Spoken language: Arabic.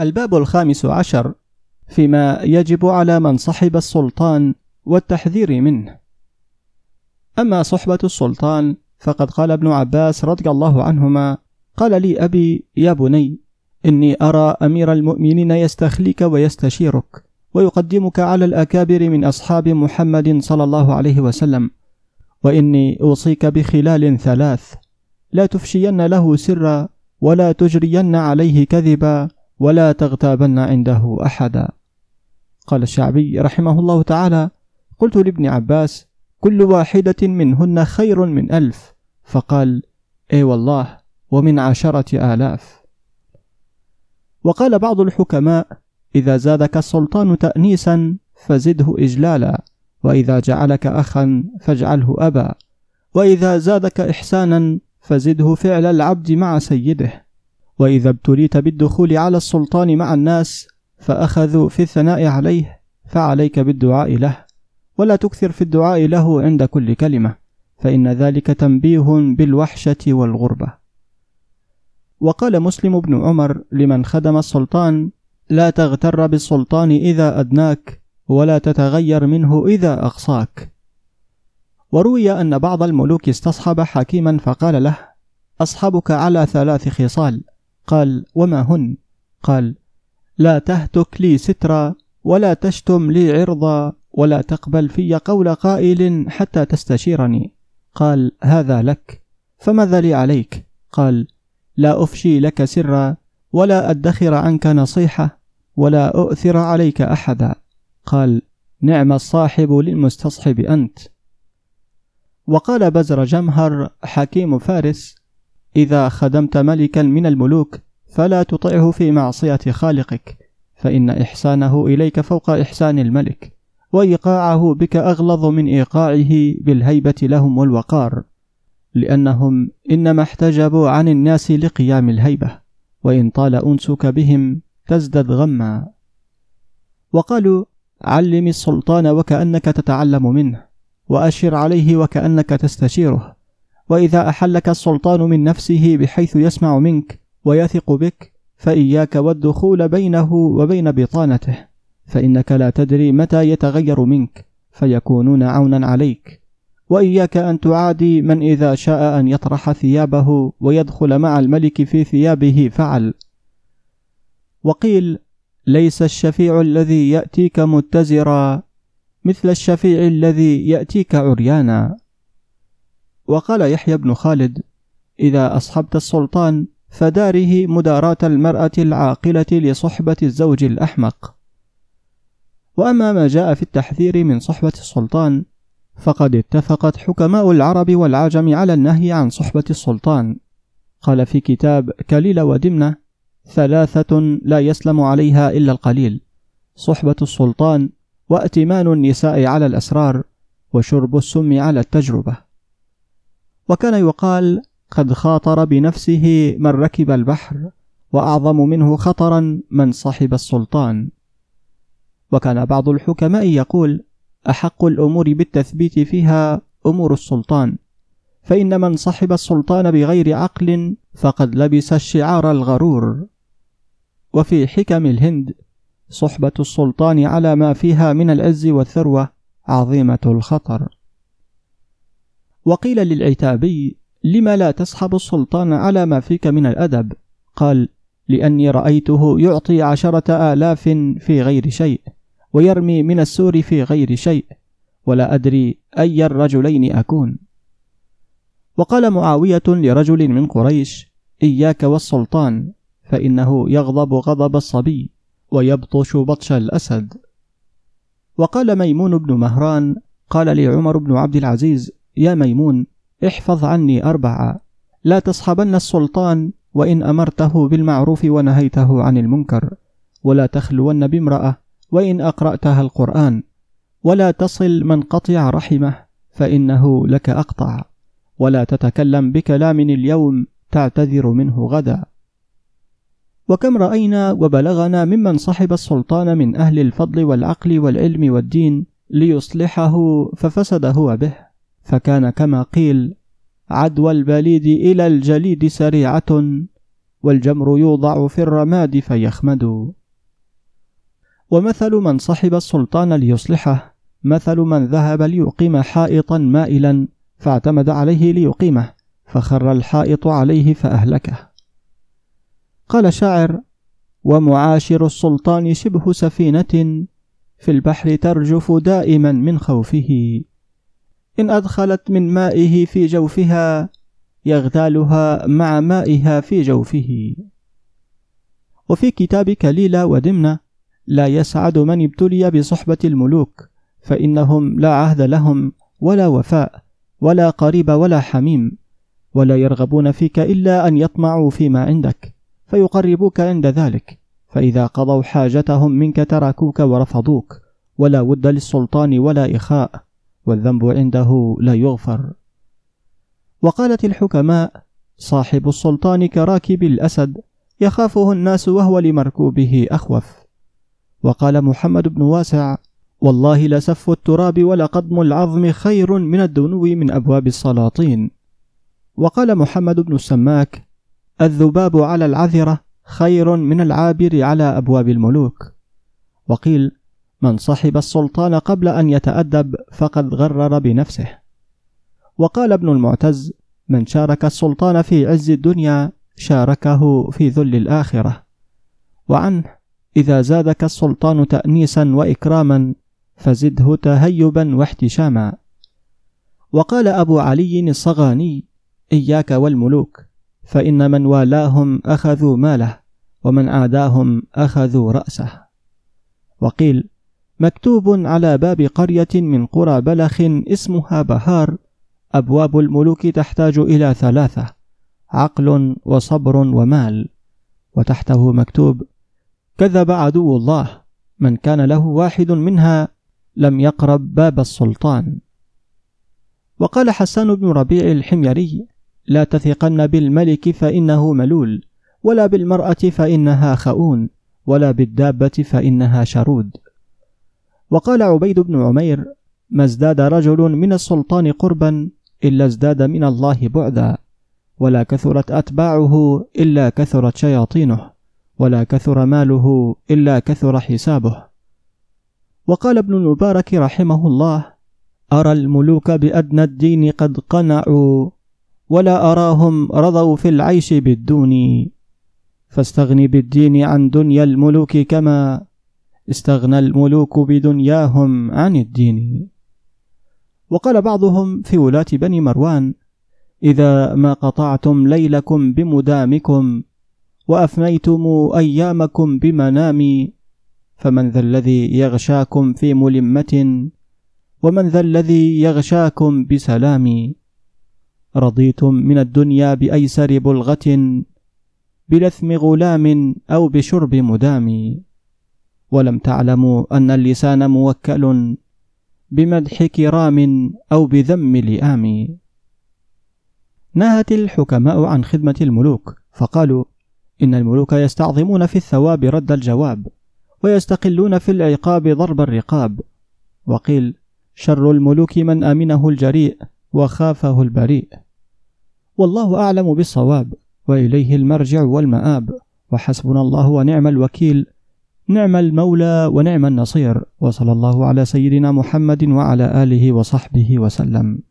الباب الخامس عشر فيما يجب على من صحب السلطان والتحذير منه. أما صحبة السلطان فقد قال ابن عباس رضي الله عنهما قال لي أبي يا بني إني أرى أمير المؤمنين يستخليك ويستشيرك ويقدمك على الأكابر من أصحاب محمد صلى الله عليه وسلم وإني أوصيك بخلال ثلاث لا تفشين له سرا ولا تجرين عليه كذبا ولا تغتابن عنده أحدا. قال الشعبي رحمه الله تعالى قلت لابن عباس كل واحدة منهن خير من ألف. فقال إي والله ومن عشرة آلاف. وقال بعض الحكماء إذا زادك السلطان تأنيسا فزده إجلالا وإذا جعلك أخا فاجعله أبا وإذا زادك إحسانا فزده فعل العبد مع سيده. وإذا ابتليت بالدخول على السلطان مع الناس فأخذوا في الثناء عليه فعليك بالدعاء له. ولا تكثر في الدعاء له عند كل كلمة فإن ذلك تنبيه بالوحشة والغربة. وقال مسلم بن عمر لمن خدم السلطان لا تغتر بالسلطان إذا أدناك ولا تتغير منه إذا أقصاك. وروي أن بعض الملوك استصحب حكيما فقال له أصحبك على ثلاث خصال. قال وما هن؟ قال لا تهتك لي سترا ولا تشتم لي عرضا ولا تقبل في قول قائل حتى تستشيرني. قال هذا لك فماذا لي عليك؟ قال لا أفشي لك سرا ولا أدخر عنك نصيحة ولا أؤثر عليك أحدا. قال نعم الصاحب للمستصحب أنت. وقال بزر جمهر حكيم فارس إذا خدمت ملكا من الملوك فلا تطعه في معصية خالقك فإن إحسانه إليك فوق إحسان الملك وإيقاعه بك أغلظ من إيقاعه بالهيبة لهم والوقار لأنهم إنما احتجبوا عن الناس لقيام الهيبة وإن طال أنسك بهم تزدد غما. وقالوا علم السلطان وكأنك تتعلم منه وأشر عليه وكأنك تستشيره. وإذا أحلك السلطان من نفسه بحيث يسمع منك ويثق بك فإياك والدخول بينه وبين بطانته فإنك لا تدري متى يتغير منك فيكونون عونا عليك. وإياك أن تعادي من إذا شاء أن يطرح ثيابه ويدخل مع الملك في ثيابه فعل. وقيل ليس الشفيع الذي يأتيك متزرا مثل الشفيع الذي يأتيك عريانا. وقال يحيى بن خالد إذا أصحبت السلطان فداره مداراة المرأة العاقلة لصحبة الزوج الأحمق. وأما ما جاء في التحذير من صحبة السلطان فقد اتفقت حكماء العرب والعجم على النهي عن صحبة السلطان. قال في كتاب كليل ودمنة ثلاثة لا يسلم عليها إلا القليل صحبة السلطان وأتمان النساء على الأسرار وشرب السم على التجربة. وكان يقال قد خاطر بنفسه من ركب البحر وأعظم منه خطرا من صحب السلطان. وكان بعض الحكماء يقول أحق الأمور بالتثبيت فيها أمور السلطان فإن من صحب السلطان بغير عقل فقد لبس الشعار الغرور. وفي حكم الهند صحبة السلطان على ما فيها من العز والثروة عظيمة الخطر. وقيل للعتابي لم لا تصحب السلطان على ما فيك من الأدب؟ قال لأني رأيته يعطي عشرة آلاف في غير شيء ويرمي من السور في غير شيء ولا أدري أي الرجلين أكون. وقال معاوية لرجل من قريش إياك والسلطان فإنه يغضب غضب الصبي ويبطش بطش الأسد. وقال ميمون بن مهران قال لي عمر بن عبد العزيز يا ميمون احفظ عني أربعة. لا تصحبن السلطان وإن أمرته بالمعروف ونهيته عن المنكر. ولا تخلون بامرأة وإن أقرأتها القرآن. ولا تصل من قطع رحمه فإنه لك أقطع. ولا تتكلم بكلام اليوم تعتذر منه غدا. وكم رأينا وبلغنا ممن صحب السلطان من أهل الفضل والعقل والعلم والدين ليصلحه ففسد هو به. فكان كما قيل عدوى البليد إلى الجليد سريعة والجمر يوضع في الرماد فيخمد. ومثل من صحب السلطان ليصلحه مثل من ذهب ليقيم حائطا مائلا فاعتمد عليه ليقيمه فخر الحائط عليه فأهلكه. قال شاعر ومعاشر السلطان شبه سفينة في البحر ترجف دائما من خوفه. إن أدخلت من مائه في جوفها يغتالها مع مائها في جوفه. وفي كتاب كليلة ودمنة لا يسعد من ابتلي بصحبة الملوك فإنهم لا عهد لهم ولا وفاء ولا قريب ولا حميم ولا يرغبون فيك إلا أن يطمعوا فيما عندك فيقربوك عند ذلك فإذا قضوا حاجتهم منك تركوك ورفضوك ولا ود للسلطان ولا إخاء. والذنب عنده لا يغفر. وقالت الحكماء صاحب السلطان كراكب الأسد يخافه الناس وهو لمركوبه أخوف. وقال محمد بن واسع والله لسف التراب ولقضم العظم خير من الدنو من أبواب السلاطين. وقال محمد بن السماك الذباب على العذرة خير من العابر على أبواب الملوك. وقيل من صحب السلطان قبل أن يتأدب فقد غرر بنفسه. وقال ابن المعتز من شارك السلطان في عز الدنيا شاركه في ذل الآخرة. وعنه إذا زادك السلطان تأنيسا وإكراما فزده تهيبا واحتشاما. وقال أبو علي الصغاني إياك والملوك فإن من والاهم أخذوا ماله ومن عاداهم أخذوا رأسه. وقيل مكتوب على باب قرية من قرى بلخ اسمها بهار أبواب الملوك تحتاج إلى ثلاثة عقل وصبر ومال. وتحته مكتوب كذب عدو الله من كان له واحد منها لم يقرب باب السلطان. وقال حسان بن ربيع الحميري لا تثقن بالملك فإنه ملول ولا بالمرأة فإنها خؤون ولا بالدابة فإنها شرود. وقال عبيد بن عمير ما ازداد رجل من السلطان قربا إلا ازداد من الله بعدا ولا كثرت أتباعه إلا كثرت شياطينه ولا كثر ماله إلا كثر حسابه. وقال ابن المبارك رحمه الله أرى الملوك بأدنى الدين قد قنعوا ولا أراهم رضوا في العيش بالدون فاستغن بالدين عن دنيا الملوك كما استغنى الملوك بدنياهم عن الدين. وقال بعضهم في ولاة بني مروان إذا ما قطعتم ليلكم بمدامكم وأفنيتم أيامكم بمنام فمن ذا الذي يغشاكم في ملمة ومن ذا الذي يغشاكم بسلام رضيتم من الدنيا بأيسر بلغة بلثم غلام أو بشرب مدام ولم تعلموا أن اللسان موكل بمدح كرام أو بذم لئام. نهت الحكماء عن خدمة الملوك فقالوا إن الملوك يستعظمون في الثواب رد الجواب ويستقلون في العقاب ضرب الرقاب. وقيل شر الملوك من آمنه الجريء وخافه البريء. والله أعلم بالصواب وإليه المرجع والمآب. وحسبنا الله ونعم الوكيل نعم المولى ونعم النصير وصلى الله على سيدنا محمد وعلى آله وصحبه وسلم.